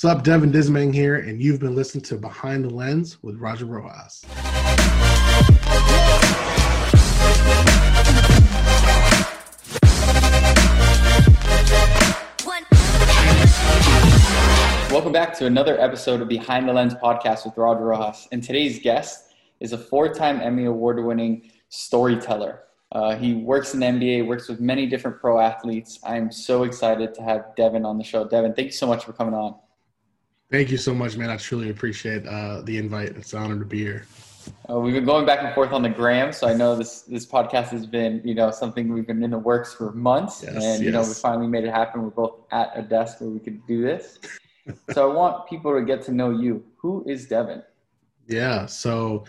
What's up, Devin Dismang here, and you've been listening to Behind the Lens with Roger Rojas. Welcome back to another episode of Behind the Lens podcast with Roger Rojas. And today's guest is a four time Emmy Award winning storyteller. Uh, he works in NBA, works with many different pro athletes. I'm so excited to have Devin on the show. Devin, thank you so much for coming on. Thank you so much, man. I truly appreciate uh, the invite. It's an honor to be here. Uh, we've been going back and forth on the gram, so I know this this podcast has been, you know, something we've been in the works for months, yes, and you know, we finally made it happen. We're both at a desk where we could do this. so I want people to get to know you. Who is Devin? Yeah, so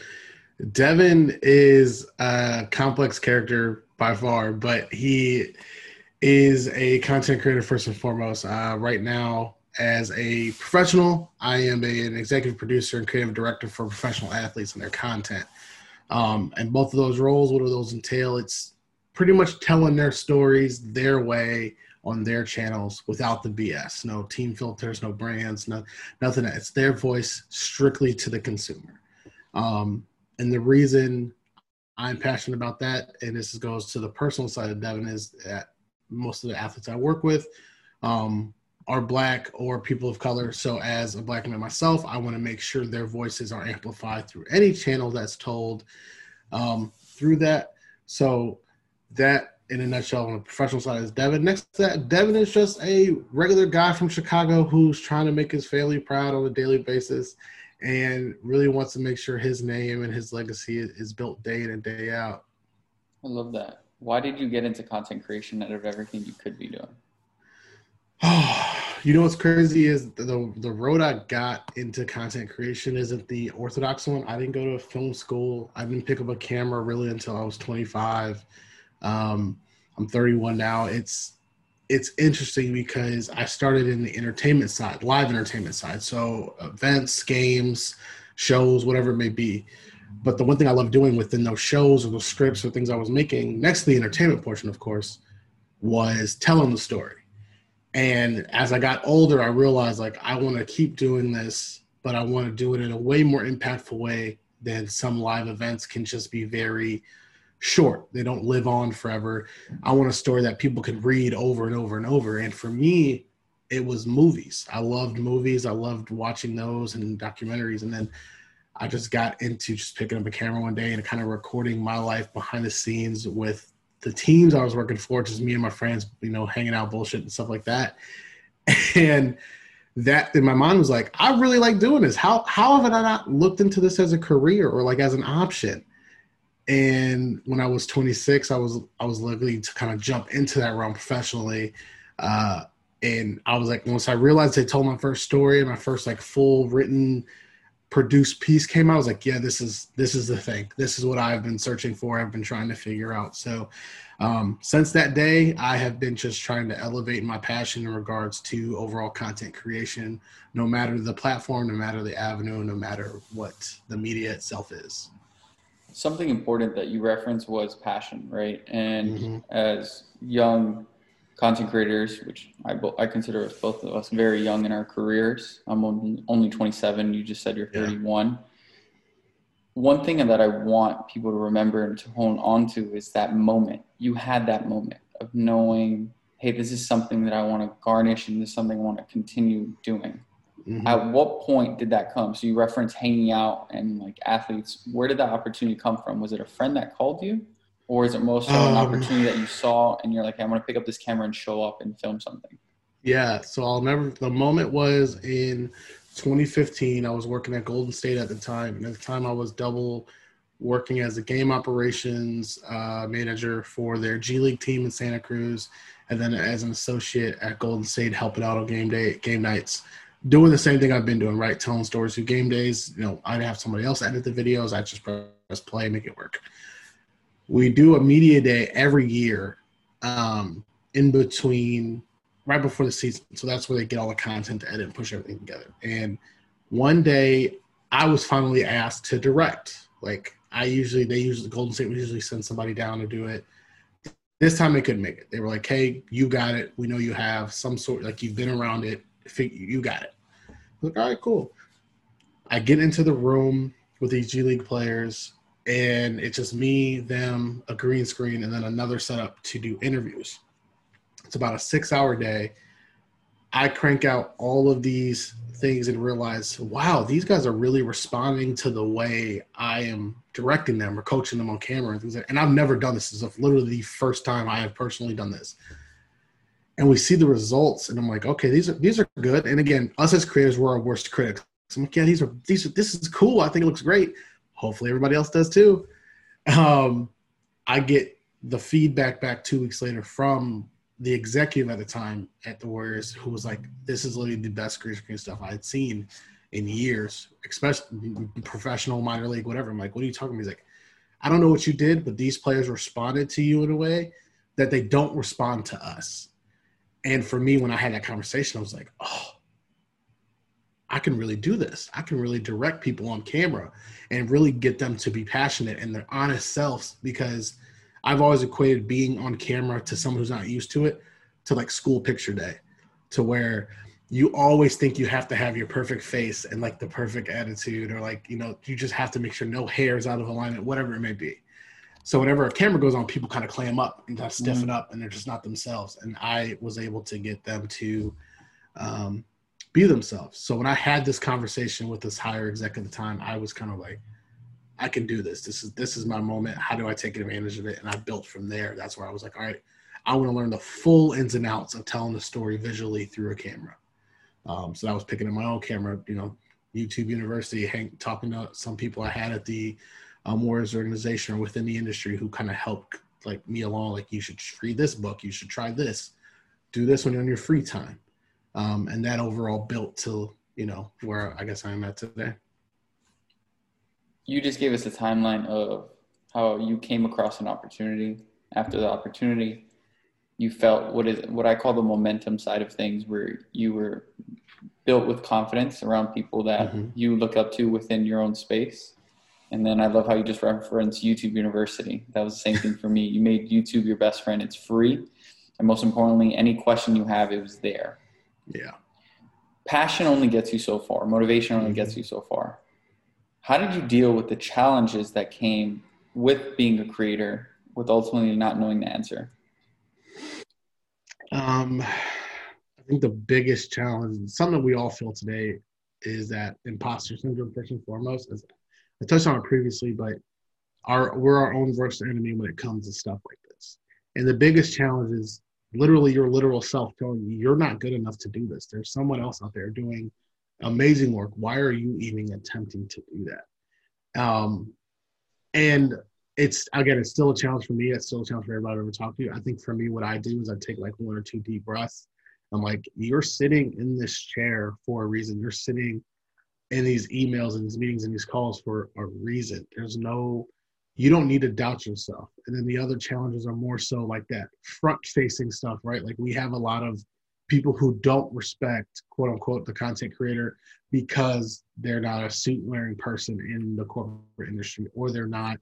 Devin is a complex character by far, but he is a content creator first and foremost. Uh, right now, as a professional, I am a, an executive producer and creative director for professional athletes and their content. Um, and both of those roles, what do those entail? It's pretty much telling their stories their way on their channels without the BS. No team filters, no brands, no nothing. It's their voice strictly to the consumer. Um, and the reason I'm passionate about that, and this goes to the personal side of Devin, is that most of the athletes I work with, um, are black or people of color. So as a black man myself, I want to make sure their voices are amplified through any channel that's told um, through that. So that in a nutshell on the professional side is Devin. Next to that, Devin is just a regular guy from Chicago who's trying to make his family proud on a daily basis and really wants to make sure his name and his legacy is built day in and day out. I love that. Why did you get into content creation out of everything you could be doing? Oh, you know what's crazy is the the road I got into content creation isn't the orthodox one. I didn't go to a film school. I didn't pick up a camera really until I was 25. Um, I'm 31 now. It's it's interesting because I started in the entertainment side, live entertainment side, so events, games, shows, whatever it may be. But the one thing I love doing within those shows or those scripts or things I was making, next to the entertainment portion, of course, was telling the story and as I got older, I realized like I want to keep doing this, but I want to do it in a way more impactful way than some live events can just be very short. They don't live on forever. I want a story that people can read over and over and over. And for me, it was movies. I loved movies. I loved watching those and documentaries. And then I just got into just picking up a camera one day and kind of recording my life behind the scenes with the teams I was working for, just me and my friends, you know, hanging out, bullshit and stuff like that. And that in my mind was like, I really like doing this. How how have I not looked into this as a career or like as an option? And when I was 26, I was I was lucky to kind of jump into that realm professionally. Uh, and I was like, once I realized I told my first story and my first like full written produced piece came out, I was like, yeah, this is this is the thing. This is what I've been searching for. I've been trying to figure out. So um, since that day, I have been just trying to elevate my passion in regards to overall content creation, no matter the platform, no matter the avenue, no matter what the media itself is. Something important that you referenced was passion, right? And mm-hmm. as young content creators, which I, I consider us both of us very young in our careers. I'm only, only 27. You just said you're 31. Yeah. One thing that I want people to remember and to hold on to is that moment. You had that moment of knowing, hey, this is something that I want to garnish and this is something I want to continue doing. Mm-hmm. At what point did that come? So you reference hanging out and like athletes. Where did that opportunity come from? Was it a friend that called you? Or is it more so an um, opportunity that you saw and you're like, hey, I'm to pick up this camera and show up and film something? Yeah. So I'll never, the moment was in 2015. I was working at Golden State at the time. And at the time, I was double working as a game operations uh, manager for their G League team in Santa Cruz. And then as an associate at Golden State, helping out on game day, game nights doing the same thing I've been doing, right? Telling stories through game days. You know, I'd have somebody else edit the videos. I just press play, make it work we do a media day every year um, in between right before the season. So that's where they get all the content to edit and push everything together. And one day i was finally asked to direct. Like i usually they usually the golden state would usually send somebody down to do it. This time they couldn't make it. They were like hey you got it. We know you have some sort like you've been around it. You got it. Like, all right, cool. I get into the room with these G League players, and it's just me, them, a green screen, and then another setup to do interviews. It's about a six hour day. I crank out all of these things and realize, wow, these guys are really responding to the way I am directing them or coaching them on camera and things like And I've never done this. This is literally the first time I have personally done this. And we see the results, and I'm like, okay, these are these are good. And again, us as creators, we're our worst critics. So I'm like, yeah, these are these are this is cool. I think it looks great. Hopefully everybody else does too. Um, I get the feedback back two weeks later from the executive at the time at the Warriors, who was like, "This is literally the best green screen stuff I had seen in years, especially professional, minor league, whatever." I'm like, "What are you talking about?" He's like, "I don't know what you did, but these players responded to you in a way that they don't respond to us." And for me, when I had that conversation, I was like, "Oh." I can really do this. I can really direct people on camera and really get them to be passionate and their honest selves because I've always equated being on camera to someone who's not used to it to like school picture day, to where you always think you have to have your perfect face and like the perfect attitude, or like, you know, you just have to make sure no hair is out of alignment, whatever it may be. So whenever a camera goes on, people kind of clam up and kind of stiffen mm. up and they're just not themselves. And I was able to get them to um, be themselves. So when I had this conversation with this higher exec at the time, I was kind of like, I can do this. This is this is my moment. How do I take advantage of it? And I built from there. That's where I was like, all right, I want to learn the full ins and outs of telling the story visually through a camera. Um, so I was picking up my own camera, you know, YouTube University, talking to some people I had at the um, Warriors organization or within the industry who kind of helped like me along. Like you should read this book, you should try this, do this when you're on your free time, um, and that overall built to you know where I guess I am at today you just gave us a timeline of how you came across an opportunity. After the opportunity, you felt what is what I call the momentum side of things, where you were built with confidence around people that mm-hmm. you look up to within your own space. And then I love how you just referenced YouTube University. That was the same thing for me. You made YouTube your best friend. It's free. And most importantly, any question you have, it was there. Yeah. Passion only gets you so far. Motivation only gets you so far. How did you deal with the challenges that came with being a creator, with ultimately not knowing the answer? Um, I think the biggest challenge, something we all feel today, is that imposter syndrome first and foremost. As I touched on it previously, but our we're our own worst enemy when it comes to stuff like this. And the biggest challenge is literally your literal self telling you you're not good enough to do this. There's someone else out there doing amazing work. Why are you even attempting to do that? Um, and it's again, it's still a challenge for me. It's still a challenge for everybody I've ever talked to. I think for me, what I do is I take like one or two deep breaths. I'm like, you're sitting in this chair for a reason. You're sitting in these emails and these meetings and these calls for a reason. There's no, you don't need to doubt yourself. And then the other challenges are more so like that front facing stuff, right? Like we have a lot of people who don't respect quote unquote the content creator because they're not a suit wearing person in the corporate industry or they're not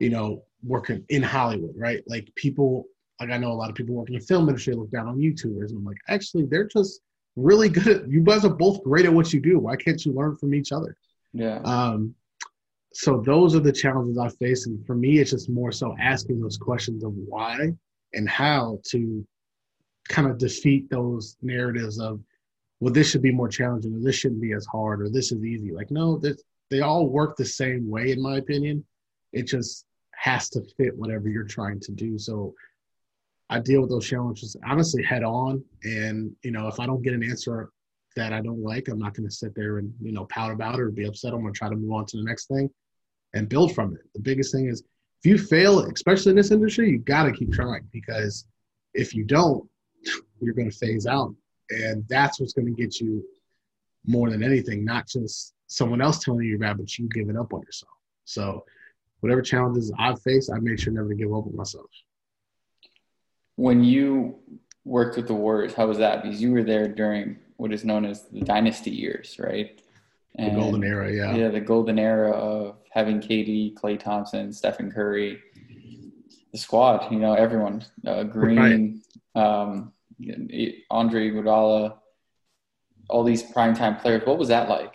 you know working in hollywood right like people like i know a lot of people working in film industry look down on youtubers and i'm like actually they're just really good at, you guys are both great at what you do why can't you learn from each other yeah um so those are the challenges i face and for me it's just more so asking those questions of why and how to kind of defeat those narratives of, well, this should be more challenging, or this shouldn't be as hard, or this is easy. Like, no, they all work the same way, in my opinion. It just has to fit whatever you're trying to do. So I deal with those challenges honestly head on. And, you know, if I don't get an answer that I don't like, I'm not going to sit there and, you know, pout about it or be upset. I'm going to try to move on to the next thing and build from it. The biggest thing is if you fail, especially in this industry, you got to keep trying because if you don't, you're going to phase out. And that's what's going to get you more than anything, not just someone else telling you you're bad, but you giving up on yourself. So, whatever challenges I've faced, I made sure never to give up on myself. When you worked with the Warriors, how was that? Because you were there during what is known as the dynasty years, right? And, the golden era, yeah. Yeah, the golden era of having KD, Klay Thompson, Stephen Curry, the squad, you know, everyone, uh, Green, right. um, Andre Iguodala. all these primetime players. What was that like?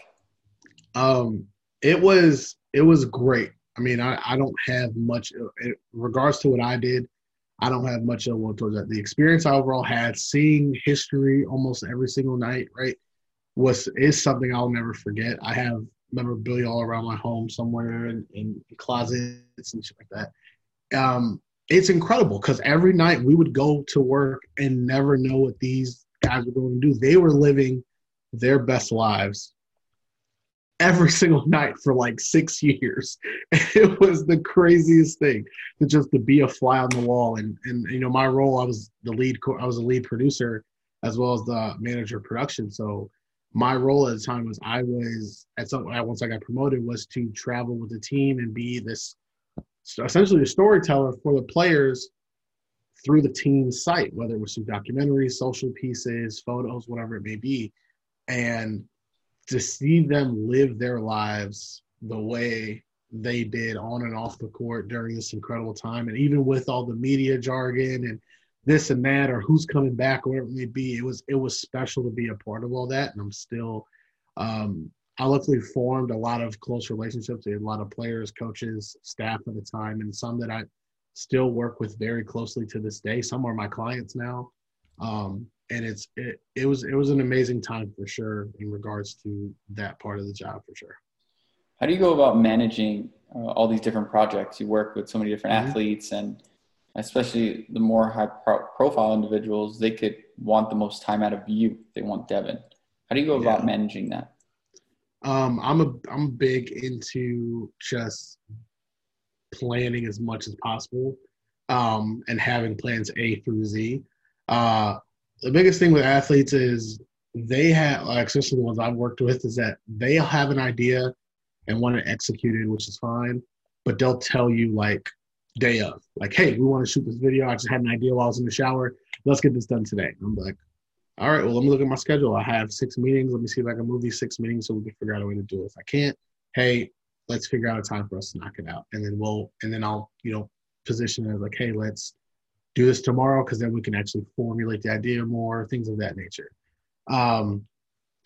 Um, it was it was great. I mean, I, I don't have much in regards to what I did. I don't have much of one towards that. The experience I overall had, seeing history almost every single night, right, was is something I'll never forget. I have memorabilia all around my home somewhere in, in closets and shit like that. Um, it's incredible because every night we would go to work and never know what these guys were going to do. They were living their best lives every single night for like six years. It was the craziest thing to just to be a fly on the wall. And and you know my role, I was the lead. I was a lead producer as well as the manager of production. So my role at the time was I was at some once I got promoted was to travel with the team and be this essentially a storyteller for the players through the team site, whether it was through documentaries, social pieces, photos, whatever it may be. And to see them live their lives the way they did on and off the court during this incredible time. And even with all the media jargon and this and that, or who's coming back, or whatever it may be, it was it was special to be a part of all that. And I'm still um, I luckily formed a lot of close relationships with a lot of players, coaches, staff at the time, and some that I still work with very closely to this day. Some are my clients now. Um, and it's it, it was it was an amazing time for sure in regards to that part of the job for sure. How do you go about managing uh, all these different projects? You work with so many different mm-hmm. athletes, and especially the more high pro- profile individuals, they could want the most time out of you. They want Devin. How do you go yeah. about managing that? Um, I'm a I'm big into just planning as much as possible, um, and having plans A through Z. Uh, the biggest thing with athletes is they have, like, especially the ones I've worked with, is that they have an idea and want to execute it, which is fine. But they'll tell you like day of, like, hey, we want to shoot this video. I just had an idea while I was in the shower. Let's get this done today. I'm like, all right, well, let me look at my schedule. I have six meetings. Let me see if I can move these six meetings so we can figure out a way to do it. If I can't, hey, let's figure out a time for us to knock it out. And then we'll, and then I'll, you know, position it as like, hey, let's do this tomorrow because then we can actually formulate the idea more, things of that nature. Um,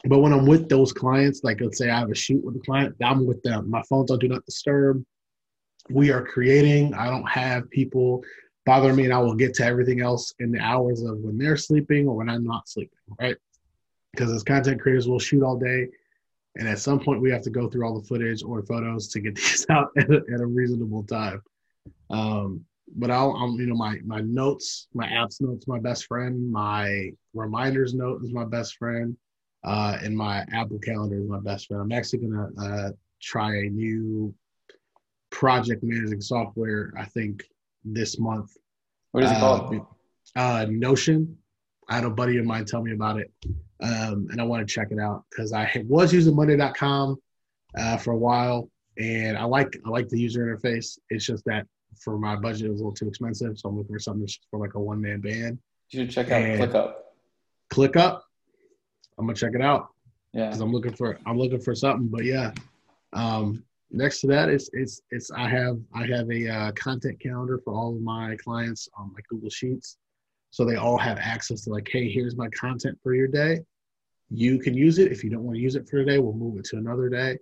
but when I'm with those clients, like let's say I have a shoot with a client, I'm with them. My phone's on do not disturb. We are creating. I don't have people bother me and I will get to everything else in the hours of when they're sleeping or when I'm not sleeping, right? Because as content creators, we'll shoot all day. And at some point, we have to go through all the footage or photos to get these out at a, at a reasonable time. Um, but I'll, I'm, you know, my my notes, my apps notes, my best friend. My reminders note is my best friend, uh, and my Apple Calendar is my best friend. I'm actually gonna uh, try a new project managing software. I think this month. What is it called? Uh, uh, Notion. I had a buddy of mine tell me about it, um, and I want to check it out because I was using Monday.com uh, for a while, and I like I like the user interface. It's just that for my budget, it was a little too expensive, so I'm looking for something for like a one man band. You should check out and ClickUp. ClickUp. I'm gonna check it out. Yeah, because I'm looking for I'm looking for something. But yeah, um, next to that it's it's it's i have i have a uh, content calendar for all of my clients on my google sheets. So they all have access to like hey here's my content for your day. You can use it. If you don't want to use it for today. we'll move it to another day.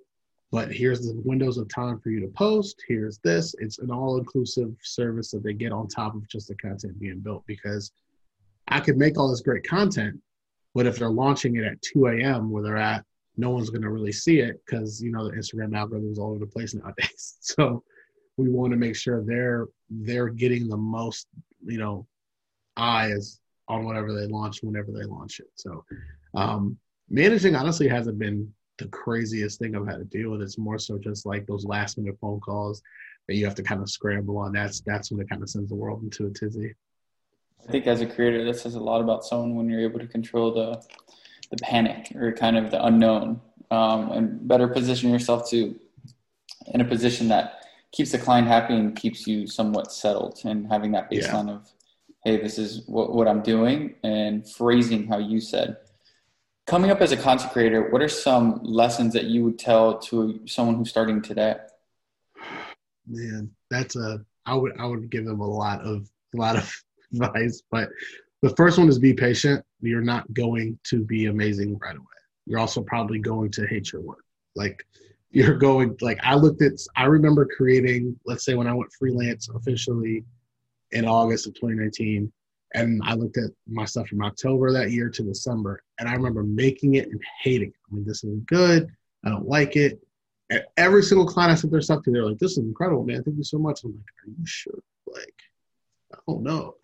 But here's the windows of time for you to post. Here's this. It's an all-inclusive service that they get on top of just the content being built because i could make all this great content but if they're launching it at 2 a.m where they're at no one's going to really see it because you know the Instagram algorithm is all over the place nowadays. So we want to make sure they're they're getting the most you know eyes on whatever they launch whenever they launch it. So um, managing honestly hasn't been the craziest thing I've had to deal with. It's more so just like those last minute phone calls that you have to kind of scramble on. That's that's when it kind of sends the world into a tizzy. I think as a creator, that says a lot about someone when you're able to control the the panic or kind of the unknown um, and better position yourself to in a position that keeps the client happy and keeps you somewhat settled and having that baseline yeah. of hey this is what, what i'm doing and phrasing how you said coming up as a content creator what are some lessons that you would tell to someone who's starting today man that's a i would i would give them a lot of a lot of advice but the first one is be patient. You're not going to be amazing right away. you're also probably going to hate your work. Like you're going like I looked at I remember creating, let's say when I went freelance officially in August of 2019, and I looked at my stuff from October that year to December, and I remember making it and hating it. I mean, this isn't good. I don't like it. And every single client I sent their stuff to, they're like, "This is incredible, man. Thank you so much." I'm like, "Are you sure?" Like, I don't know.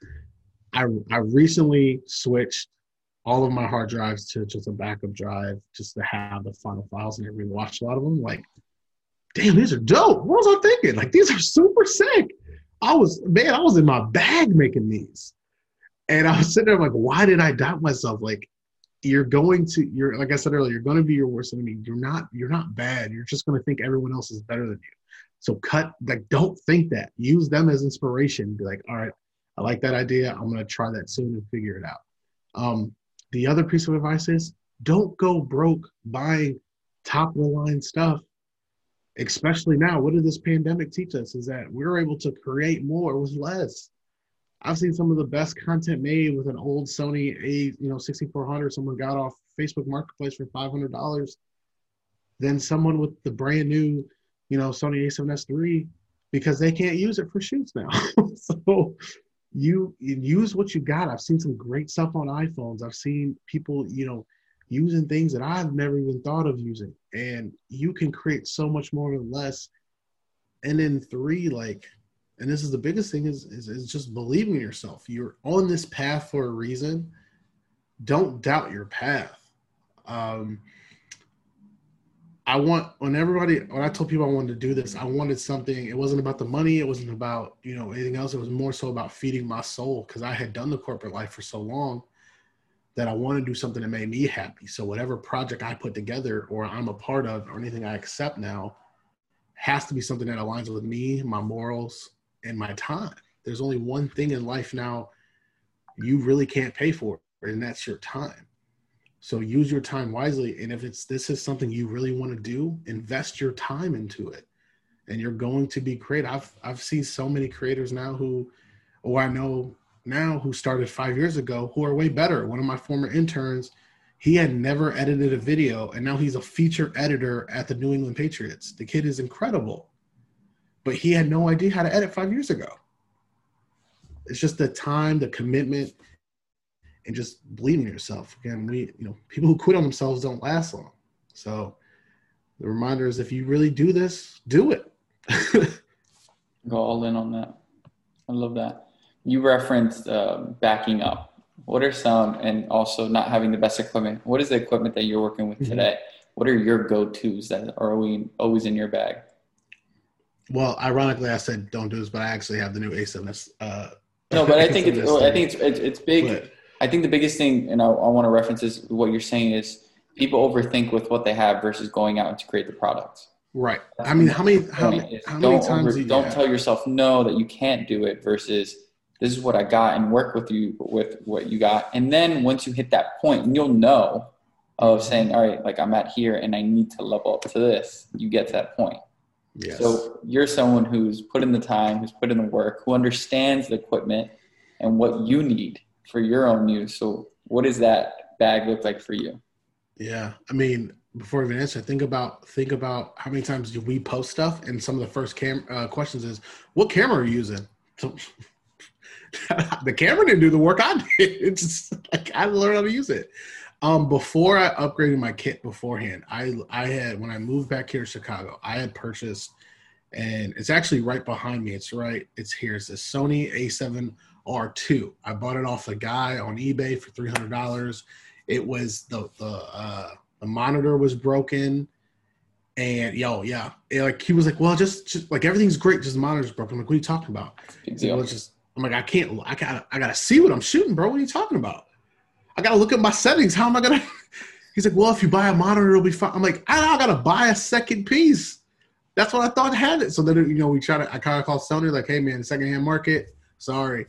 I I recently switched all of my hard drives to just a backup drive just to have the final files and I rewatched a lot of them. Like, damn, these are dope. What was I thinking? Like, these are super sick. I was, man, I was in my bag making these. And I was sitting there like, why did I doubt myself? Like, you're going to, you're, like I said earlier, you're going to be your worst enemy. You're not, you're not bad. You're just going to think everyone else is better than you. So cut, like, don't think that. Use them as inspiration. Be like, all right, I like that idea. I'm going to try that soon and figure it out. Um, the other piece of advice is don't go broke buying top of the line stuff. Especially now, what did this pandemic teach us? Is that we're able to create more with less. I've seen some of the best content made with an old Sony A, you know, 6400 someone got off Facebook Marketplace for $500 than someone with the brand new, you know, Sony A7S III because they can't use it for shoots now. so you, use what you got. I've seen some great stuff on iPhones. I've seen people, you know, using things that I've never even thought of using. And you can create so much more with less. And then three, like, and this is the biggest thing is, is, is just believing in yourself. You're on this path for a reason. Don't doubt your path. Um, I want when everybody when I told people I wanted to do this, I wanted something. It wasn't about the money. It wasn't about you know anything else. It was more so about feeding my soul because I had done the corporate life for so long that I want to do something that made me happy. So whatever project I put together or I'm a part of or anything I accept now has to be something that aligns with me, my morals, and my time. There's only one thing in life now you really can't pay for, and that's your time. So use your time wisely. And if it's this is something you really want to do, invest your time into it. And you're going to be great. I've I've seen so many creators now who or I know now who started five years ago who are way better. One of my former interns, he had never edited a video, and now he's a feature editor at the New England Patriots. The kid is incredible. But he had no idea how to edit five years ago. It's just the time, the commitment, and just believe in yourself. Again, we, you know, people who quit on themselves don't last long. So the reminder is if you really do this, do it. Go all in on that. I love that. You referenced uh, backing up. What are some, and also not having the best equipment? What is the equipment that you're working with mm-hmm. today? What are your go-tos that are always in your bag? Well, ironically, I said don't do this, but I actually have the new A7S. Uh, no, but I think it's, I think it's, it's, it's big. But, I think the biggest thing, and I, I want to reference is what you're saying is people overthink with what they have versus going out to create the products. Right. I mean, how many how, many, how many times over, don't tell yourself no that you can't do it versus this is what I got and work with you with what you got. And then once you hit that point, and you'll know of saying, all right, like I'm at here and I need to level up to this. You get to that point. Yes. So you're someone who's put in the time, who's put in the work, who understands the equipment and what you need for your own use. So, what does that bag look like for you? Yeah, I mean, before I even answer, think about think about how many times do we post stuff, and some of the first cam uh, questions is, "What camera are you using?" So, the camera didn't do the work I did. It's just like I learned how to use it. Um, before I upgraded my kit beforehand, I I had when I moved back here to Chicago, I had purchased, and it's actually right behind me. It's right. It's here. It's a Sony A7 R2. I bought it off a guy on eBay for three hundred dollars. It was the the uh, the monitor was broken, and yo, yeah, it, like he was like, well, just, just like everything's great, just the monitor's broken. I'm like, what are you talking about? Well, just I'm like, I can't, I gotta, I gotta see what I'm shooting, bro. What are you talking about? I gotta look at my settings. How am I gonna? He's like, well, if you buy a monitor, it'll be fine. I'm like, I, I gotta buy a second piece. That's what I thought had it. So then, you know, we try to, I kind of call Sony like, hey man, secondhand market, sorry.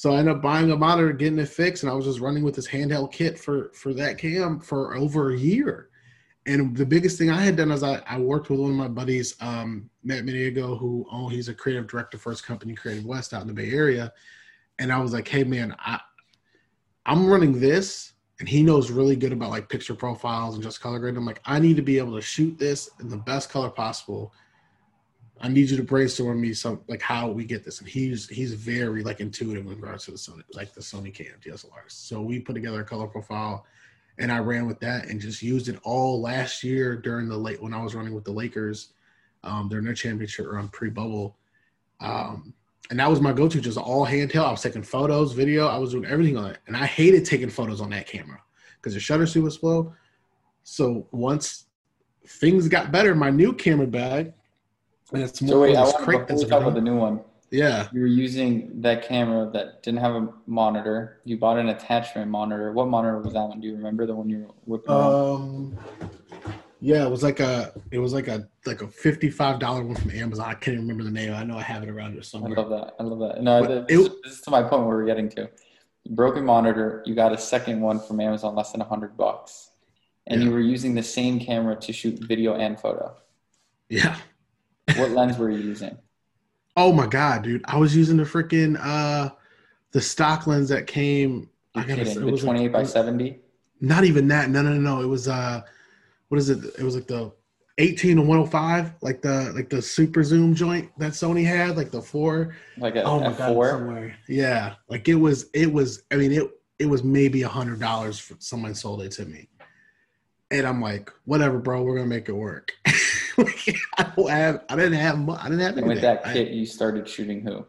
So I ended up buying a monitor, getting it fixed, and I was just running with this handheld kit for for that cam for over a year. And the biggest thing I had done is I, I worked with one of my buddies, um, Matt Miniego, who oh he's a creative director for his company Creative West out in the Bay Area, and I was like, hey man, I I'm running this, and he knows really good about like picture profiles and just color grading. I'm like, I need to be able to shoot this in the best color possible. I need you to brainstorm me some like how we get this. And he's he's very like intuitive in regards to the Sony like the Sony Cam DSLRs. So we put together a color profile, and I ran with that and just used it all last year during the late when I was running with the Lakers, um, during their championship run pre bubble. Um, and that was my go-to, just all handheld. I was taking photos, video. I was doing everything on it, and I hated taking photos on that camera because the shutter speed was slow. So once things got better, my new camera bag, and it's more. So wait, I want to talk about the new one. Yeah, you were using that camera that didn't have a monitor. You bought an attachment monitor. What monitor was that one? Do you remember the one you were whipping? Um, yeah, it was like a it was like a like a fifty five dollar one from Amazon. I can't remember the name. I know I have it around here somewhere. I love that. I love that. No, this, it, this is to my point where we're getting to. Broken monitor. You got a second one from Amazon, less than a hundred bucks, and yeah. you were using the same camera to shoot video and photo. Yeah. What lens were you using? Oh my god, dude! I was using the freaking uh the stock lens that came. You're I gotta, kidding. the twenty eight by seventy. Not even that. No, no, no, no. It was uh what is it? It was like the 18 to 105, like the like the super zoom joint that Sony had, like the four. Like a, oh my God, four. Somewhere. Yeah, like it was. It was. I mean, it it was maybe a hundred dollars for someone sold it to me, and I'm like, whatever, bro, we're gonna make it work. I don't have. I didn't have. I didn't have. And with that kit, I, you started shooting who?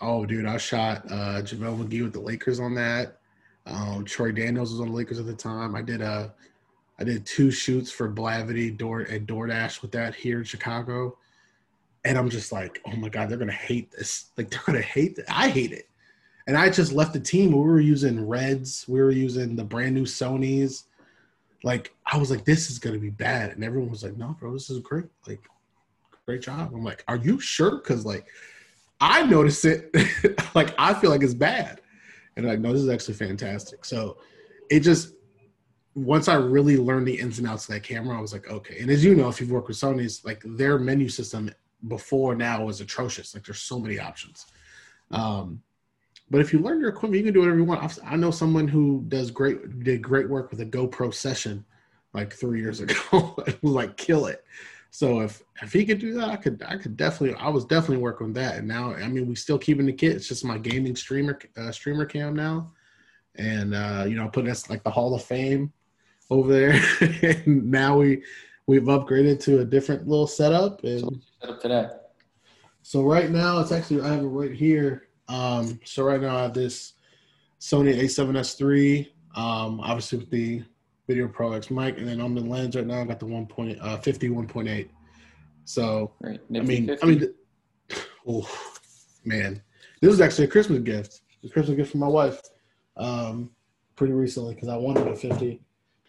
Oh, dude, I shot uh JaVale McGee with the Lakers on that. Um, Troy Daniels was on the Lakers at the time. I did a I did two shoots for Blavity Door and DoorDash with that here in Chicago. And I'm just like, oh my God, they're gonna hate this. Like they're gonna hate. I hate it. And I just left the team. We were using Reds. We were using the brand new Sony's. Like I was like, this is gonna be bad. And everyone was like, no, bro, this is great. Like, great job. I'm like, are you sure? Because like, I notice it. like I feel like it's bad. And like, no, this is actually fantastic. So it just once I really learned the ins and outs of that camera, I was like, okay. And as you know, if you've worked with Sony's, like their menu system before now was atrocious. Like there's so many options. Um, but if you learn your equipment, you can do whatever you want. I know someone who does great, did great work with a GoPro session like three years ago. it was like kill it. So if if he could do that, I could I could definitely I was definitely working on that. And now I mean we still keeping the kit. It's just my gaming streamer uh, streamer cam now, and uh, you know putting us like the Hall of Fame over there. and now we we've upgraded to a different little setup. And so set up today. So right now it's actually I have it right here. Um, so right now I have this Sony A7S3, um, obviously with the Video Pro X mic, and then on the lens right now I got the 1. Point, uh, 51.8. So right. I mean, 50. I mean, oh man, this was actually a Christmas gift. A Christmas gift from my wife, um, pretty recently because I wanted a 50.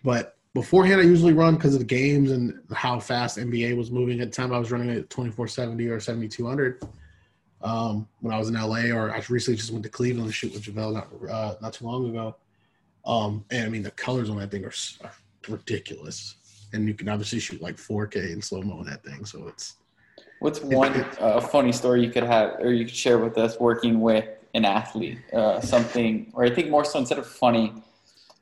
But beforehand, I usually run because of the games and how fast NBA was moving. At the time, I was running at 2470 or 7200 um, when I was in LA, or I recently just went to Cleveland to shoot with JaVale not, uh, not too long ago. Um, and I mean, the colors on that thing are, are ridiculous. And you can obviously shoot like 4K in slow mo on that thing. So it's. What's one uh, funny story you could have, or you could share with us working with an athlete? Uh, something, or I think more so instead of funny,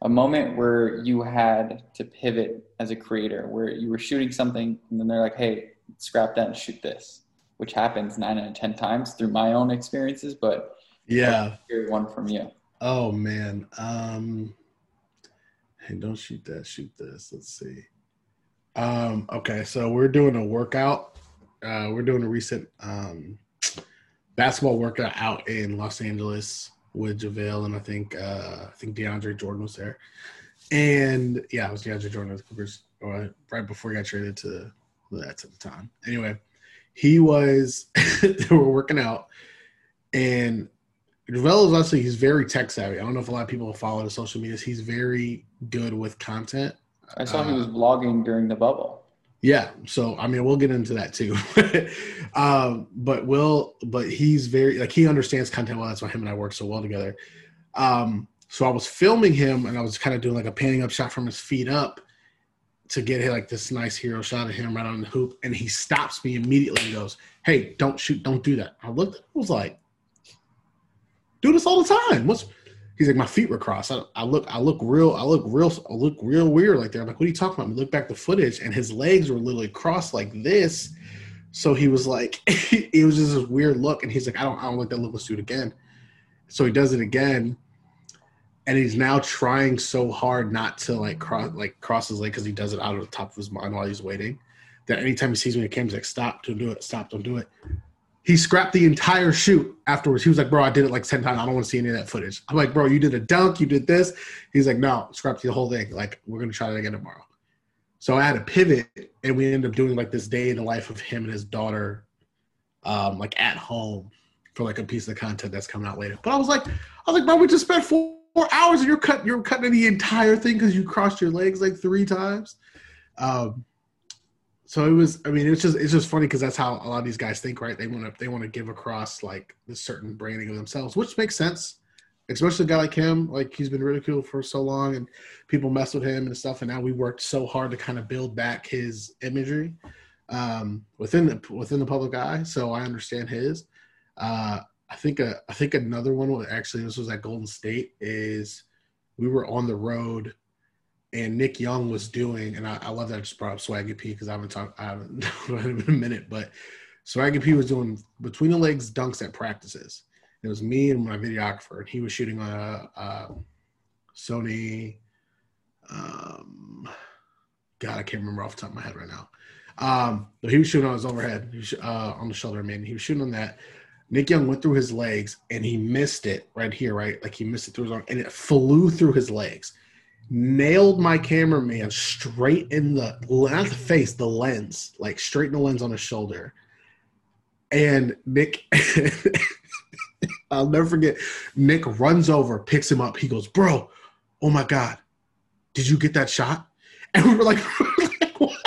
a moment where you had to pivot as a creator, where you were shooting something and then they're like, hey, scrap that and shoot this, which happens nine out of 10 times through my own experiences. But yeah, hear one from you. Oh, man. Um, hey, don't shoot that, shoot this. Let's see. Um, okay, so we're doing a workout. Uh, we're doing a recent um, basketball workout out in Los Angeles with JaVale and I think uh, I think DeAndre Jordan was there. And yeah, it was DeAndre Jordan with the Clippers or right before he got traded to the Nets at the time. Anyway, he was they were working out and JaVale is actually he's very tech savvy. I don't know if a lot of people follow the social medias. He's very good with content. I saw uh, he was vlogging during the bubble. Yeah, so I mean, we'll get into that too. um, but Will, but he's very like he understands content well. That's why him and I work so well together. Um, so I was filming him, and I was kind of doing like a panning up shot from his feet up to get like this nice hero shot of him right on the hoop, and he stops me immediately and goes, "Hey, don't shoot, don't do that." I looked, I was like, "Do this all the time." What's He's like, my feet were crossed. I, I, look, I look real, I look real, I look real weird like that. I'm like, what are you talking about? We look back the footage, and his legs were literally crossed like this. So he was like, it was just this weird look, and he's like, I don't, I don't like that look. Let's do it again. So he does it again, and he's now trying so hard not to like cross, like cross his leg because he does it out of the top of his mind while he's waiting. That anytime he sees me the camera, he's like, stop, don't do it, stop, don't do it he scrapped the entire shoot afterwards. He was like, bro, I did it like 10 times. I don't want to see any of that footage. I'm like, bro, you did a dunk, you did this. He's like, no, scrap the whole thing. Like, we're to try that again tomorrow. So I had to pivot, and we ended up doing like this day in the life of him and his daughter, um, like at home for like a piece of content that's coming out later. But I was like, I was like, bro, we just spent four, four hours and you're cut, you're cutting the entire thing because you crossed your legs like three times. Um, so it was i mean it's just it's just funny because that's how a lot of these guys think right they want to they want to give across like this certain branding of themselves which makes sense especially a guy like him like he's been ridiculed for so long and people mess with him and stuff and now we worked so hard to kind of build back his imagery um, within the within the public eye so i understand his uh, i think a, i think another one was actually this was at golden state is we were on the road and Nick Young was doing, and I, I love that I just brought up Swaggy P because I haven't talked, I haven't in a minute, but Swaggy P was doing between the legs dunks at practices. It was me and my videographer, and he was shooting on a, a Sony. Um, God, I can't remember off the top of my head right now. Um, but he was shooting on his overhead, he was, uh, on the shoulder man. He was shooting on that. Nick Young went through his legs and he missed it right here, right? Like he missed it through his arm, and it flew through his legs nailed my cameraman straight in the not the face, the lens, like straight in the lens on his shoulder. And Nick, I'll never forget. Nick runs over, picks him up. He goes, "Bro, oh my god, did you get that shot?" And we were like, like "What?"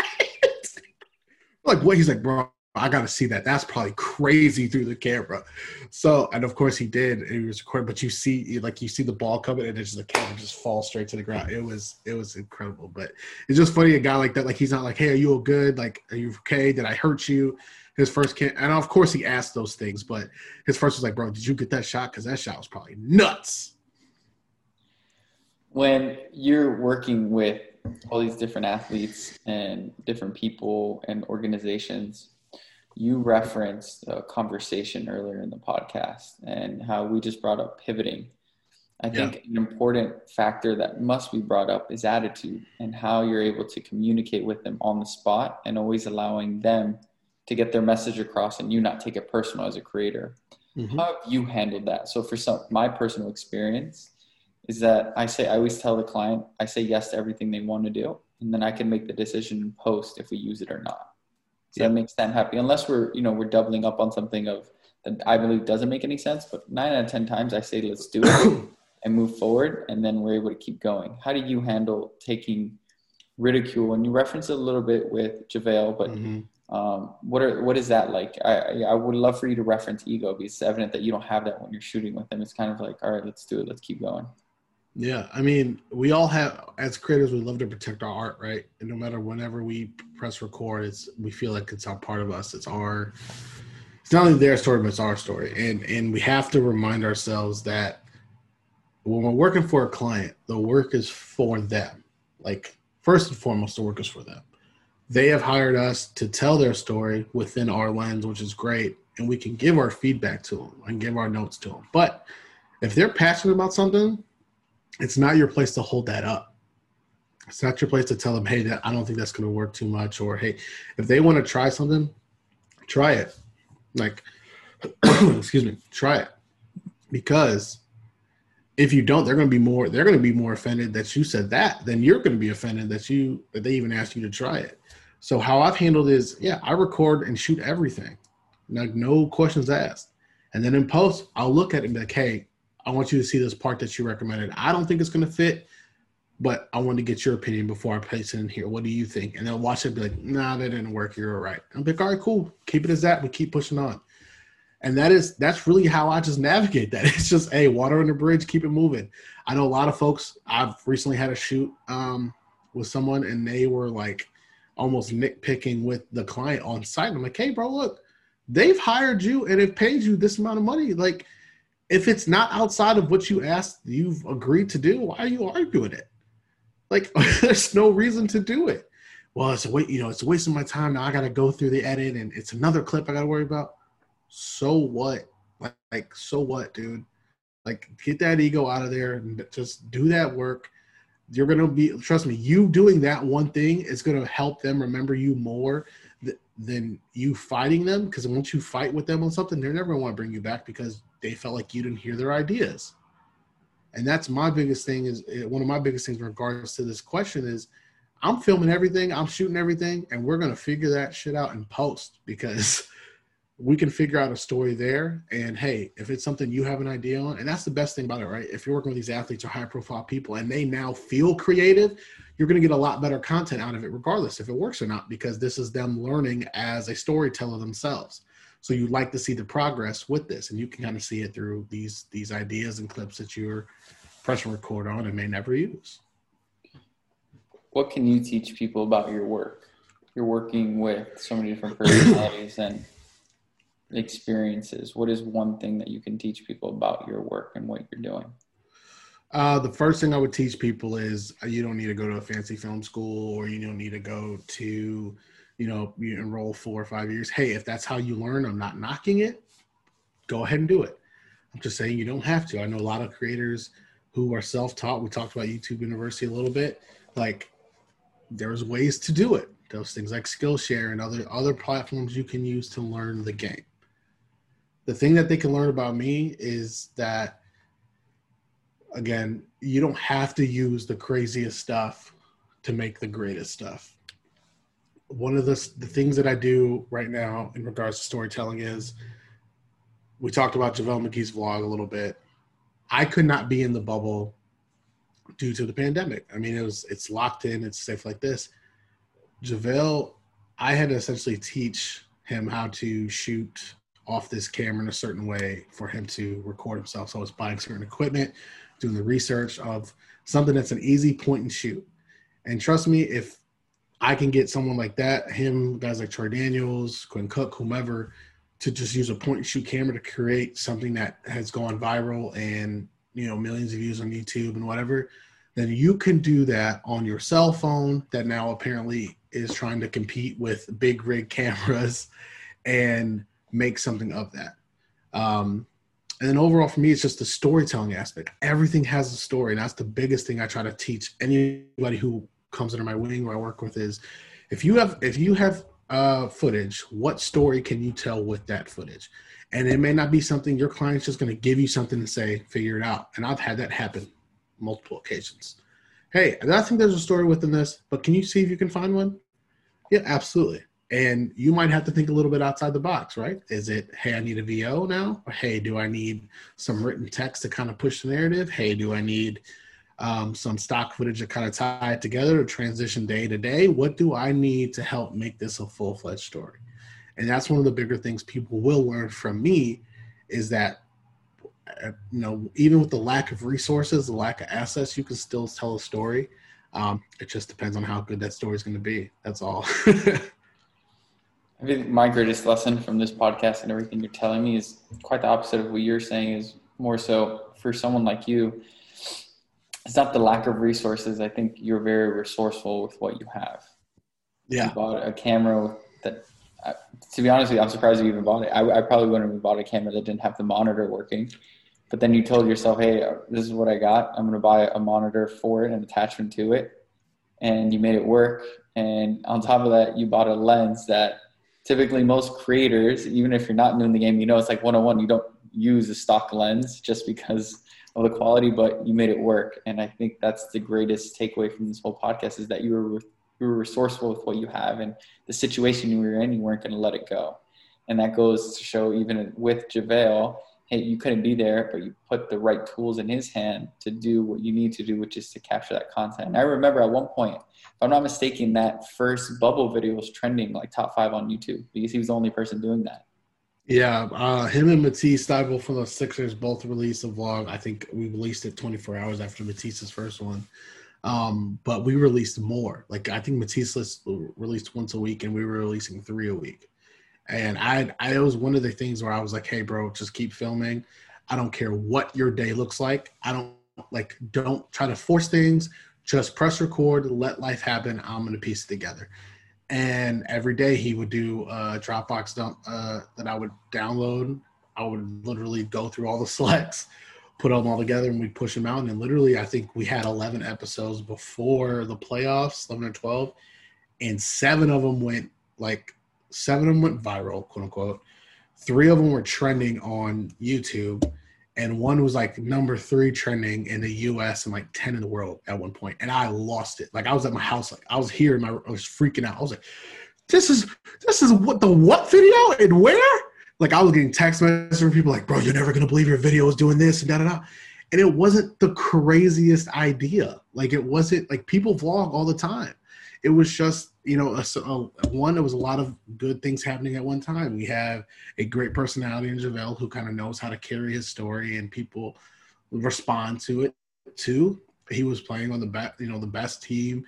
like what? He's like, "Bro, I got to see that. That's probably crazy through the camera. So, and of course he did. He was recording, but you see, like you see the ball coming, and it's just the camera just falls straight to the ground. It was, it was incredible. But it's just funny a guy like that. Like he's not like, hey, are you all good? Like, are you okay? Did I hurt you? His first can, and of course he asked those things, but his first was like, bro, did you get that shot? Because that shot was probably nuts. When you're working with all these different athletes and different people and organizations you referenced a conversation earlier in the podcast and how we just brought up pivoting. I think yeah. an important factor that must be brought up is attitude and how you're able to communicate with them on the spot and always allowing them to get their message across and you not take it personal as a creator. Mm-hmm. How have you handled that? So for some my personal experience is that I say I always tell the client I say yes to everything they want to do and then I can make the decision in post if we use it or not. So yeah. that makes them happy. Unless we're, you know, we're doubling up on something of that I believe doesn't make any sense. But nine out of ten times I say let's do it and move forward, and then we're able to keep going. How do you handle taking ridicule? And you referenced it a little bit with JaVale, but mm-hmm. um, what are what is that like? I I would love for you to reference ego because it's evident that you don't have that when you're shooting with them. It's kind of like, all right, let's do it, let's keep going. Yeah, I mean, we all have as creators, we love to protect our art, right? And no matter whenever we press record, it's we feel like it's a part of us. It's our. It's not only their story, but it's our story, and and we have to remind ourselves that when we're working for a client, the work is for them. Like first and foremost, the work is for them. They have hired us to tell their story within our lens, which is great, and we can give our feedback to them and give our notes to them. But if they're passionate about something it's not your place to hold that up. It's not your place to tell them, hey, that I don't think that's going to work too much, or hey, if they want to try something, try it. Like, excuse me, try it because if you don't, they're going to be more. They're going to be more offended that you said that than you're going to be offended that you that they even asked you to try it. So how I've handled is, yeah, I record and shoot everything, like no questions asked, and then in post, I'll look at it and be like, hey, I want you to see this part that you recommended. I don't think it's going to fit, but I want to get your opinion before I place it in here. What do you think? And they'll watch it and be like, nah, that didn't work. You're all right. I'm like, all right, cool. Keep it as that. We keep pushing on. And that is that's really how I just navigate that. It's just, hey, water under the bridge, keep it moving. I know a lot of folks. I've recently had a shoot um, with someone, and they were like almost nitpicking with the client on site. I'm like, hey, bro, look, they've hired you and have paid you this amount of money. Like, if it's not outside of what you asked, you've agreed to do, why are you arguing it? Like, there's no reason to do it. Well, it's a wait, you know, it's of my time. Now I got to go through the edit, and it's another clip I got to worry about. So what? Like, like, so what, dude? Like, get that ego out of there and just do that work. You're gonna be, trust me, you doing that one thing is gonna help them remember you more than you fighting them. Because once you fight with them on something, they're never gonna want to bring you back because they felt like you didn't hear their ideas. And that's my biggest thing is eh, one of my biggest things in regards to this question is I'm filming everything, I'm shooting everything, and we're gonna figure that shit out in post because we can figure out a story there. And hey, if it's something you have an idea on, and that's the best thing about it, right? If you're working with these athletes or high profile people and they now feel creative, you're going to get a lot better content out of it, regardless if it works or not, because this is them learning as a storyteller themselves. So you like to see the progress with this, and you can kind of see it through these these ideas and clips that you're pressing record on and may never use. What can you teach people about your work? You're working with so many different personalities and experiences. What is one thing that you can teach people about your work and what you're doing? Uh, the first thing I would teach people is uh, you don't need to go to a fancy film school or you don't need to go to you know, you enroll four or five years. Hey, if that's how you learn, I'm not knocking it. Go ahead and do it. I'm just saying you don't have to. I know a lot of creators who are self-taught. We talked about YouTube University a little bit. Like there's ways to do it. Those things like Skillshare and other other platforms you can use to learn the game. The thing that they can learn about me is that again, you don't have to use the craziest stuff to make the greatest stuff one of the, the things that I do right now in regards to storytelling is we talked about JaVale McGee's vlog a little bit. I could not be in the bubble due to the pandemic. I mean, it was it's locked in, it's safe like this. JaVale, I had to essentially teach him how to shoot off this camera in a certain way for him to record himself. So I was buying certain equipment, doing the research of something that's an easy point and shoot. And trust me, if I can get someone like that, him, guys like Troy Daniels, Quinn Cook, whomever, to just use a point and shoot camera to create something that has gone viral and you know millions of views on YouTube and whatever, then you can do that on your cell phone that now apparently is trying to compete with big rig cameras and make something of that. Um, and then overall for me, it's just the storytelling aspect. Everything has a story, and that's the biggest thing I try to teach anybody who comes under my wing or I work with is if you have if you have uh, footage, what story can you tell with that footage? And it may not be something your client's just going to give you something to say, figure it out. And I've had that happen multiple occasions. Hey, I think there's a story within this, but can you see if you can find one? Yeah, absolutely. And you might have to think a little bit outside the box, right? Is it, hey, I need a VO now? Or hey, do I need some written text to kind of push the narrative? Hey, do I need um, some stock footage to kind of tie it together to transition day to day. What do I need to help make this a full fledged story? And that's one of the bigger things people will learn from me is that, uh, you know, even with the lack of resources, the lack of assets, you can still tell a story. Um, it just depends on how good that story is going to be. That's all. I think my greatest lesson from this podcast and everything you're telling me is quite the opposite of what you're saying. Is more so for someone like you it's not the lack of resources. I think you're very resourceful with what you have. Yeah. You bought a camera that, uh, to be honest with you, I'm surprised you even bought it. I, I probably wouldn't have bought a camera that didn't have the monitor working. But then you told yourself, hey, uh, this is what I got. I'm going to buy a monitor for it, an attachment to it. And you made it work. And on top of that, you bought a lens that typically most creators, even if you're not new in the game, you know it's like 101. You don't use a stock lens just because of the quality, but you made it work. And I think that's the greatest takeaway from this whole podcast is that you were you were resourceful with what you have and the situation you were in, you weren't going to let it go. And that goes to show even with JaVale, hey, you couldn't be there, but you put the right tools in his hand to do what you need to do, which is to capture that content. And I remember at one point, if I'm not mistaken, that first bubble video was trending like top five on YouTube because he was the only person doing that. Yeah, uh, him and Matisse Thybulle from the Sixers both released a vlog. I think we released it 24 hours after Matisse's first one. Um, but we released more. Like I think Matisse released once a week, and we were releasing three a week. And I, I, was one of the things where I was like, "Hey, bro, just keep filming." I don't care what your day looks like. I don't like don't try to force things. Just press record, let life happen. I'm gonna piece it together. And every day he would do a Dropbox dump uh, that I would download. I would literally go through all the selects, put them all together, and we push them out. And literally, I think we had 11 episodes before the playoffs, 11 or 12, and seven of them went like seven of them went viral, quote unquote. Three of them were trending on YouTube, and one was like number three trending in the U.S. and like ten in the world at one point. And I lost it. Like I was at my house, like I was here, and my, I was freaking out. I was like, "This is this is what the what video and where?" Like I was getting text messages from people like, "Bro, you're never gonna believe your video is doing this and da da da." And it wasn't the craziest idea. Like it wasn't like people vlog all the time. It was just you know, a, a, one, there was a lot of good things happening at one time. We have a great personality in JaVale who kind of knows how to carry his story and people respond to it. too he was playing on the best, you know, the best team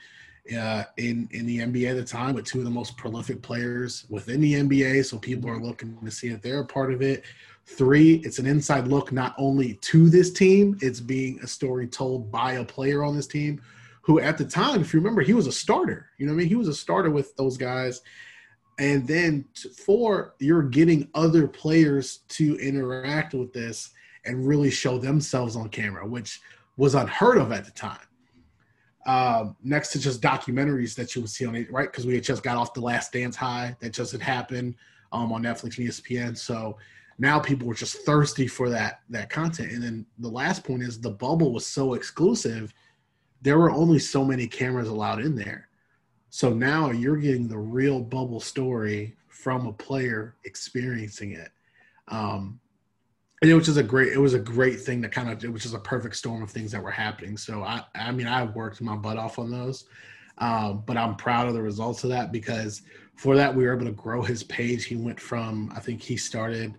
uh, in in the NBA at the time with two of the most prolific players within the NBA. So people are looking to see if they're a part of it. Three, it's an inside look not only to this team, it's being a story told by a player on this team who at the time, if you remember, he was a starter. You know what I mean? He was a starter with those guys. And then four, you're getting other players to interact with this and really show themselves on camera, which was unheard of at the time. Um, next to just documentaries that you would see on it, right? Because we had just got off the Last Dance high that just had happened um, on Netflix and ESPN. So now people were just thirsty for that that content. And then the last point is the bubble was so exclusive there were only so many cameras allowed in there. So now you're getting the real bubble story from a player experiencing it. Um, and it was just a great, it was a great thing that kind of, it was just a perfect storm of things that were happening. So I, I mean, I worked my butt off on those, um, but I'm proud of the results of that because for that we were able to grow his page. He went from, I think he started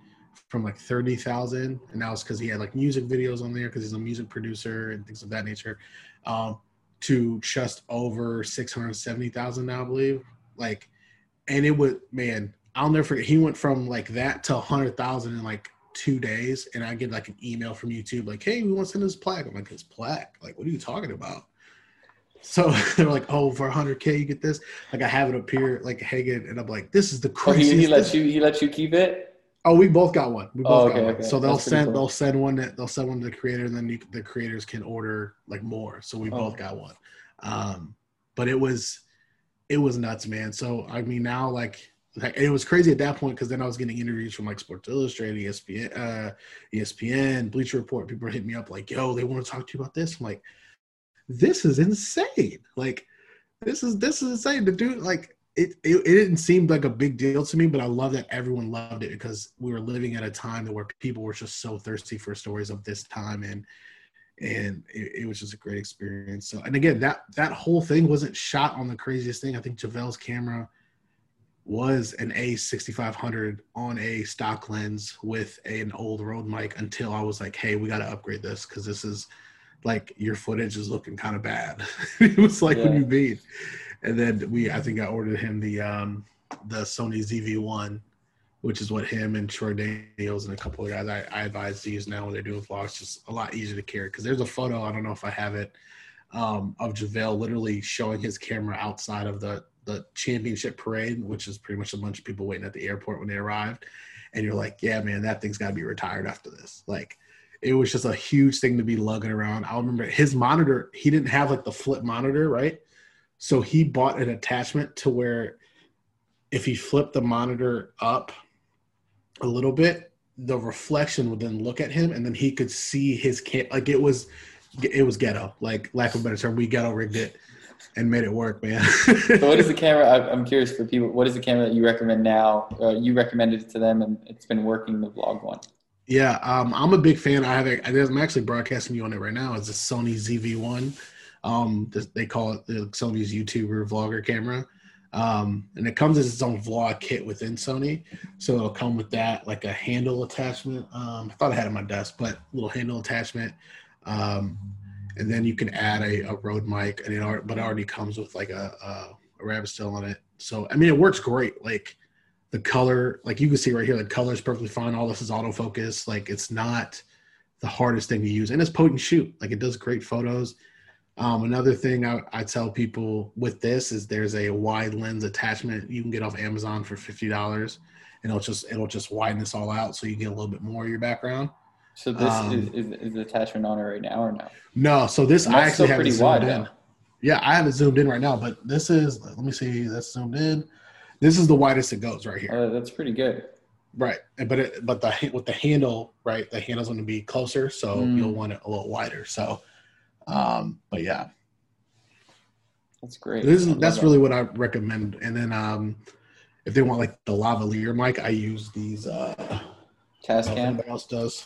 from like 30,000 and that was because he had like music videos on there because he's a music producer and things of that nature um, to just over 670,000 now, I believe. Like, and it would, man, I'll never forget. He went from like that to 100,000 in like two days. And I get like an email from YouTube, like, hey, we want to send this plaque. I'm like, this plaque? Like, what are you talking about? So they're like, oh, for 100K, you get this. Like, I have it up here, like hanging, and I'm like, this is the craziest. Oh, he, he lets you, he lets you keep it. Oh, we both got one. We both oh, okay, got one. Okay. So they'll send cool. they'll send one that they'll send one to the creator, and then you, the creators can order like more. So we oh. both got one. Um, but it was it was nuts, man. So I mean, now like like it was crazy at that point because then I was getting interviews from like Sports Illustrated, ESPN, uh, ESPN, Bleacher Report. People were hitting me up like, "Yo, they want to talk to you about this." I'm like, "This is insane! Like, this is this is insane to do. Like, it, it, it didn't seem like a big deal to me, but I love that everyone loved it because we were living at a time where people were just so thirsty for stories of this time, and and it, it, was just a great experience. So, and again, that that whole thing wasn't shot on the craziest thing. I think JaVale's camera was an A6500 on a stock lens with an old Rode mic until I was like, hey, we got to upgrade this because this is like your footage is looking kind of bad. it was like, yeah. what do you mean? And then we I think I ordered him the um the Sony ZV-1, which is what him and Troy Daniels and a couple of guys I, I advise to use now when they're doing vlogs. Just a lot easier to carry because there's a photo I don't know if I have it um, of JaVale literally showing his camera outside of the the championship parade, which is pretty much a bunch of people waiting at the airport when they arrived. And you're like, yeah, man, that thing's got to be retired after this. Like, it was just a huge thing to be lugging around. I remember his monitor, he didn't have like the flip monitor, right? So he bought an attachment to where if he flipped the monitor up a little bit, the reflection would then look at him and then he could see his cam like it was it was ghetto. Like lack of a better term, we ghetto rigged it and made it work, man. so what is the camera? I'm curious for people. What is the camera that you recommend now? Uh, you recommended it to them, and it's been working. The vlog one. Yeah, um, I'm a big fan. I have. A, I'm actually broadcasting you on it right now. It's a Sony ZV-1. Um, they call it the Sony's YouTuber vlogger camera. Um, and it comes as its own vlog kit within Sony. So it'll come with that, like a handle attachment. Um, I thought I had it on my desk, but little handle attachment. Um, and then you can add a, a Rode mic, and it but it already comes with like a, a, a rabbit still on it. So I mean, it works great. Like the color, like you can see right here, the color is perfectly fine. All this is autofocus. Like it's not the hardest thing to use, and it's potent shoot. Like it does great photos. Um, another thing I, I, tell people with this is there's a wide lens attachment you can get off Amazon for fifty dollars, and it'll just it'll just widen this all out so you get a little bit more of your background. So this um, is, is, is, the attachment on it right now or no? No. So this I actually have it zoomed wide, in. Yeah, I have it zoomed in right now, but this is let me see. That's zoomed in. This is the widest it goes right here. Uh, that's pretty good. Right, but it, but the with the handle, right, the handle's going to be closer, so mm. you'll want it a little wider. So, um, but yeah, that's great. This is that's that. really what I recommend. And then, um, if they want like the lavalier mic, I use these. uh Tascam. Anybody else does?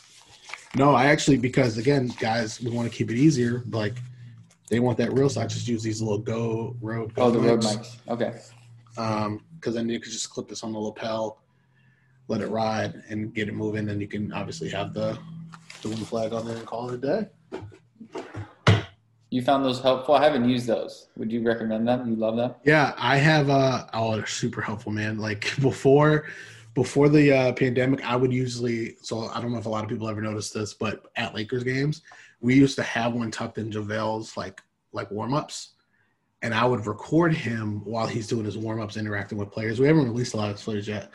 No, I actually because again, guys, we want to keep it easier. Like they want that real, so I just use these little Go Rode. Go oh, the mics. Rode mics. Okay. Um, because then you could just clip this on the lapel let it ride and get it moving. Then you can obviously have the the win flag on there and call it a day. You found those helpful? I haven't used those. Would you recommend them? You love them? Yeah, I have. Uh, oh, they're super helpful, man. Like before, before the uh, pandemic, I would usually. So I don't know if a lot of people ever noticed this, but at Lakers games, we used to have one tucked in JaVale's like like warm ups, and I would record him while he's doing his warm ups, interacting with players. We haven't released a lot of footage yet,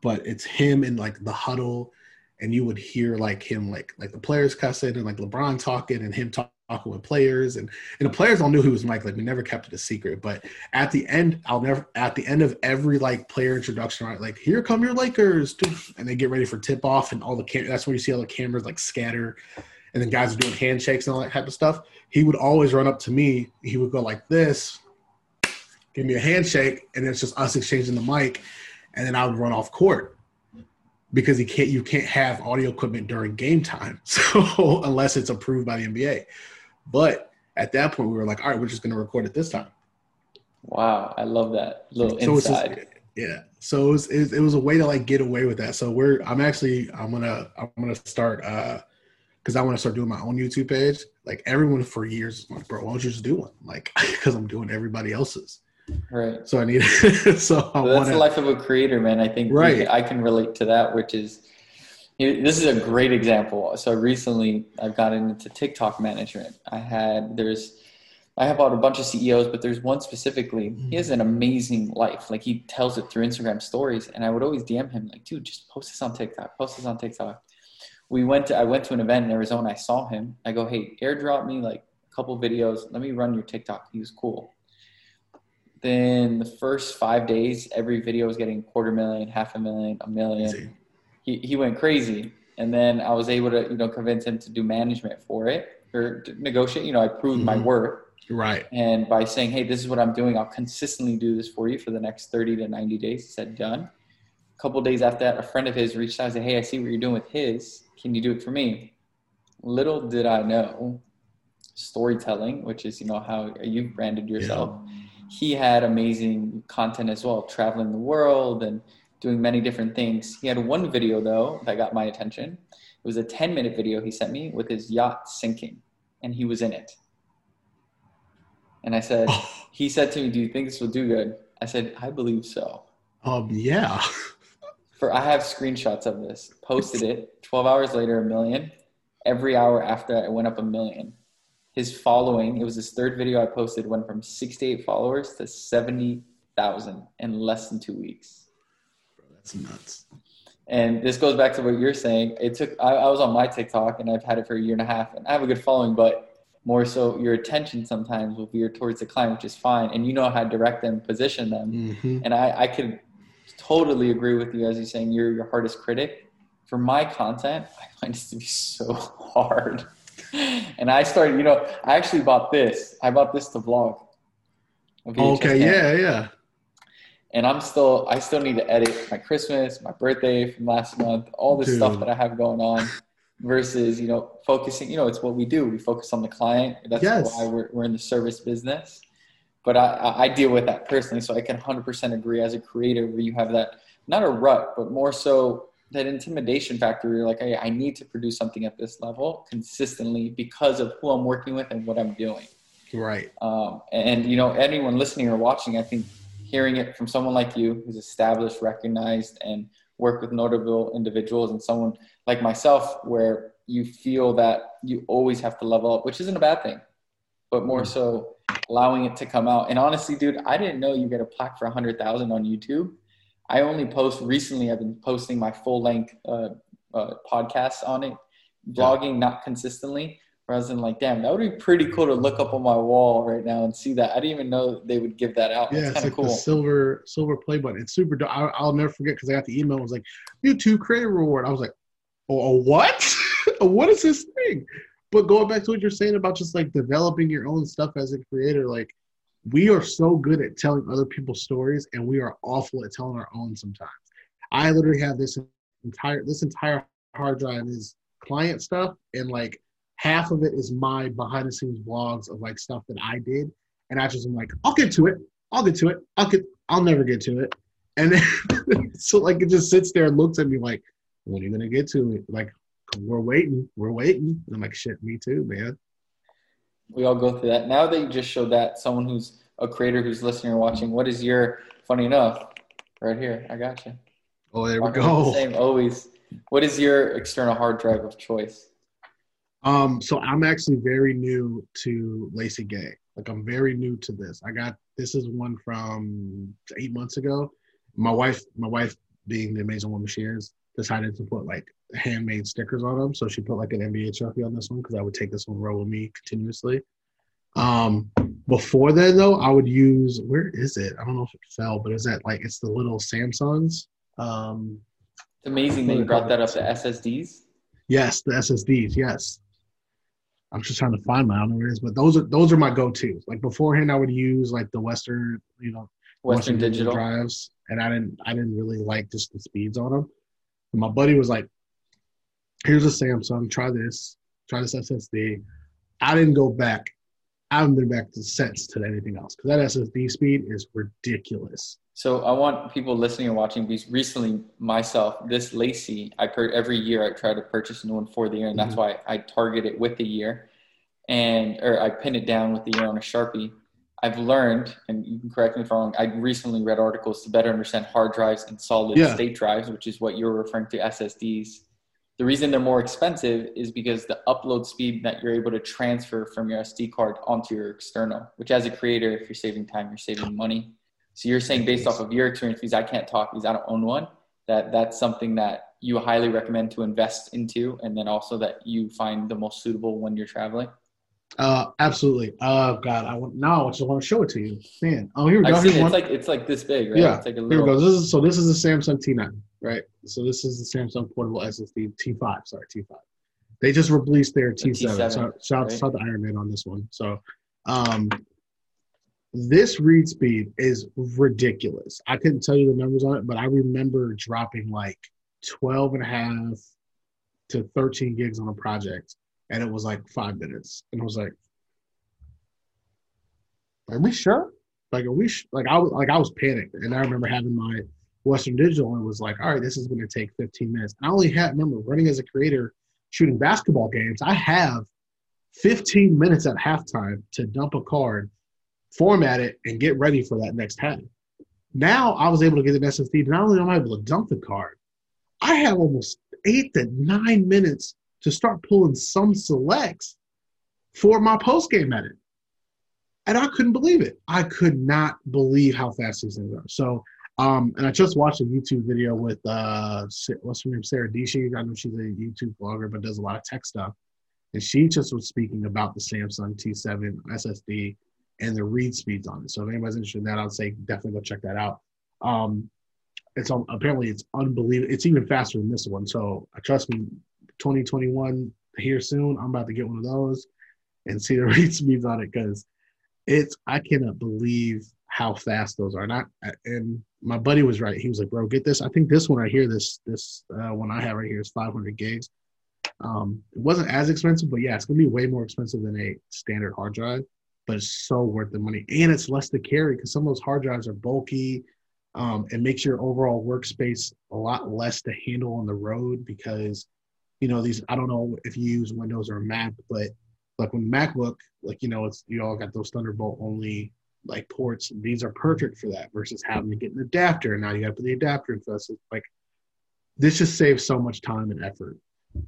but it's him in like the huddle and you would hear like him like like the players cussing and like LeBron talking and him talking with players and and the players all knew who was Mike like we never kept it a secret but at the end I'll never at the end of every like player introduction right like here come your Lakers and they get ready for tip off and all the cam- that's where you see all the cameras like scatter and then guys are doing handshakes and all that type of stuff he would always run up to me he would go like this give me a handshake and it's just us exchanging the mic and then I would run off court because you can't you can't have audio equipment during game time. So unless it's approved by the NBA. But at that point we were like, all right, we're just gonna record it this time. Wow, I love that little so inside. Just, yeah. So it was, it was a way to like get away with that. So we're I'm actually I'm gonna I'm gonna start uh because I want to start doing my own YouTube page. Like everyone for years, like, bro, why don't you just do one? Like, because I'm doing everybody else's. Right. So I need. so I that's wanna, the life of a creator, man. I think right. I can relate to that, which is. This is a great example. So recently, I've gotten into TikTok management. I had there's, I have about a bunch of CEOs, but there's one specifically. He mm-hmm. has an amazing life. Like he tells it through Instagram stories, and I would always DM him like, "Dude, just post this on TikTok. Post this on TikTok." We went to I went to an event in Arizona. I saw him. I go, "Hey, airdrop me like a couple videos. Let me run your TikTok." He was cool. Then the first five days, every video was getting quarter million, half a million, a million. He he went crazy, and then I was able to you know convince him to do management for it or negotiate. You know, I proved mm-hmm. my worth. Right. And by saying, hey, this is what I'm doing, I'll consistently do this for you for the next 30 to 90 days. He said, done. A couple days after that, a friend of his reached out and said, hey, I see what you're doing with his. Can you do it for me? Little did I know storytelling, which is, you know, how you've branded yourself. Yeah he had amazing content as well, traveling the world and doing many different things. He had one video though that got my attention. It was a 10 minute video he sent me with his yacht sinking and he was in it. And I said, he said to me, Do you think this will do good? I said, I believe so. Um, yeah. For I have screenshots of this. Posted it. 12 hours later, a million. Every hour after it went up a million his following, it was his third video I posted, went from 68 followers to 70,000 in less than two weeks. That's nuts. And this goes back to what you're saying. It took, I, I, was on my TikTok and I've had it for a year and a half and I have a good following, but more so your attention sometimes will veer towards the client, which is fine. And you know how to direct them, position them. Mm-hmm. And I, I could totally agree with you as you're saying you're your hardest critic. For my content, I find it to be so hard and I started, you know, I actually bought this. I bought this to vlog. Okay, yeah, yeah. And I'm still, I still need to edit my Christmas, my birthday from last month, all this Dude. stuff that I have going on versus, you know, focusing, you know, it's what we do. We focus on the client. That's yes. why we're, we're in the service business. But I, I deal with that personally. So I can 100% agree as a creator where you have that, not a rut, but more so that intimidation factor. You're like, hey, I need to produce something at this level consistently because of who I'm working with and what I'm doing. Right. Um, and, you know, anyone listening or watching, I think hearing it from someone like you who's established, recognized, and work with notable individuals and someone like myself where you feel that you always have to level up, which isn't a bad thing, but more so allowing it to come out. And honestly, dude, I didn't know you get a plaque for a hundred thousand on YouTube. I only post recently. I've been posting my full length uh, uh, podcasts on it, vlogging not consistently. Where I was in like, damn, that would be pretty cool to look up on my wall right now and see that. I didn't even know they would give that out. Yeah, it's like cool. the silver silver play button. It's super. Dope. I, will never forget because I got the email. It was like YouTube Creator Reward. I was like, oh, a what? what is this thing? But going back to what you're saying about just like developing your own stuff as a creator, like we are so good at telling other people's stories and we are awful at telling our own sometimes. I literally have this entire this entire hard drive is client stuff and like half of it is my behind the scenes vlogs of like stuff that I did. And I just am like, I'll get to it. I'll get to it. I'll get I'll never get to it. And then so like it just sits there and looks at me like, when are you gonna get to it? Like, we're waiting, we're waiting. And I'm like, shit, me too, man. We all go through that. Now that you just showed that, someone who's a creator who's listening or watching, what is your funny enough? Right here, I got you. Oh, there we go. The same always. What is your external hard drive of choice? Um, so I'm actually very new to LaCie Gay. Like I'm very new to this. I got this is one from eight months ago. My wife, my wife being the amazing woman she is, decided to put like handmade stickers on them. So she put like an NBA trophy on this one because I would take this one row with me continuously. Um, before then though, I would use where is it? I don't know if it fell, but is that like it's the little Samsungs? Um, it's amazing that you brought that up. The SSDs. Yes, the SSDs. Yes. I'm just trying to find my. I don't know where it is, but those are those are my go-tos. Like beforehand, I would use like the Western, you know, Western, Western digital. digital drives, and I didn't I didn't really like just the speeds on them. And my buddy was like, "Here's a Samsung. Try this. Try this SSD." I didn't go back I haven't been back to since to anything else because that SSD speed is ridiculous. So I want people listening and watching because recently myself, this LaCie, I per every year I try to purchase a new one for the year, and that's mm-hmm. why I target it with the year, and or I pin it down with the year on a sharpie. I've learned, and you can correct me if I'm wrong. I recently read articles to better understand hard drives and solid yeah. state drives, which is what you're referring to SSDs. The reason they're more expensive is because the upload speed that you're able to transfer from your SD card onto your external, which as a creator, if you're saving time, you're saving money. So you're saying based off of your experience, because I can't talk because I don't own one, that that's something that you highly recommend to invest into, and then also that you find the most suitable when you're traveling. Uh, absolutely. Oh God, I want now. I just want to show it to you, man. Oh, here we go. It. It's like it's like this big, right? Yeah. It's like a little... Here we go. This is so. This is the Samsung T9, right? So this is the Samsung portable SSD T5. Sorry, T5. They just released their T7. The T7 so shout, right? shout to Iron Man on this one. So, um, this read speed is ridiculous. I couldn't tell you the numbers on it, but I remember dropping like 12 and a half to 13 gigs on a project and it was like five minutes, and I was like, "Are we sure? Like, are we sh-? like I was like I was panicked, and I remember having my Western Digital and was like, "All right, this is going to take 15 minutes." And I only had remember running as a creator, shooting basketball games. I have 15 minutes at halftime to dump a card, format it, and get ready for that next half. Now I was able to get an SSD. Not only am I able to dump the card, I have almost eight to nine minutes to start pulling some selects for my post game edit. And I couldn't believe it. I could not believe how fast these things are. So, um, and I just watched a YouTube video with uh, what's her name, Sara Dietschy. I know she's a YouTube blogger, but does a lot of tech stuff. And she just was speaking about the Samsung T7 SSD and the read speeds on it. So if anybody's interested in that, I'd say definitely go check that out. Um, it's apparently it's unbelievable. It's even faster than this one. So trust me, 2021 here soon. I'm about to get one of those and see the read speeds on it because it's I cannot believe how fast those are. Not and my buddy was right. He was like, "Bro, get this. I think this one right here, this this uh, one I have right here is 500 gigs. Um, it wasn't as expensive, but yeah, it's gonna be way more expensive than a standard hard drive. But it's so worth the money, and it's less to carry because some of those hard drives are bulky. Um, it makes your overall workspace a lot less to handle on the road because you know these i don't know if you use windows or mac but like when macbook like you know it's you all got those thunderbolt only like ports these are perfect for that versus having to get an adapter and now you got to put the adapter in first like this just saves so much time and effort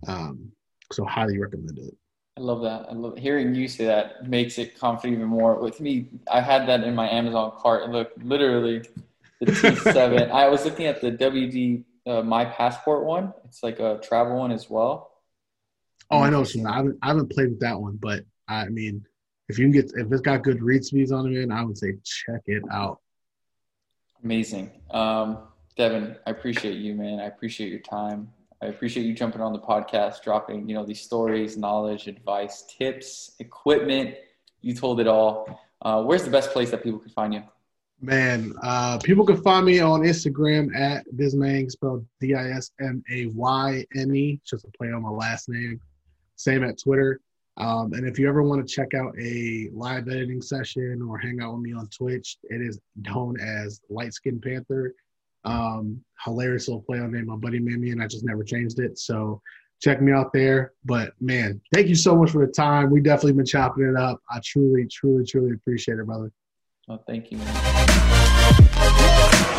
um so highly recommend it. I love that. I love hearing you say that makes it confident even more. With me, I had that in my Amazon cart. Look, literally, the T7. I was looking at the WD uh, My Passport one. It's like a travel one as well. Oh, I know. So I haven't I haven't played with that one, but I mean, if you can get if it's got good read speeds on it, man, I would say check it out. Amazing, um, Devin. I appreciate you, man. I appreciate your time. I appreciate you jumping on the podcast, dropping, you know, these stories, knowledge, advice, tips, equipment. You told it all. Uh, where's the best place that people can find you? Man, uh, people can find me on Instagram at Dismayne, spelled D-I-S-M-A-Y-N-E, just a play on my last name. Same at Twitter. Um, and if you ever want to check out a live editing session or hang out with me on Twitch, it is known as Light Skin Panther. Um, hilarious little play on name my buddy made me, and I just never changed it. So check me out there. But man, thank you so much for the time. We definitely been chopping it up. I truly, truly, truly appreciate it, brother. Oh, thank you. Man.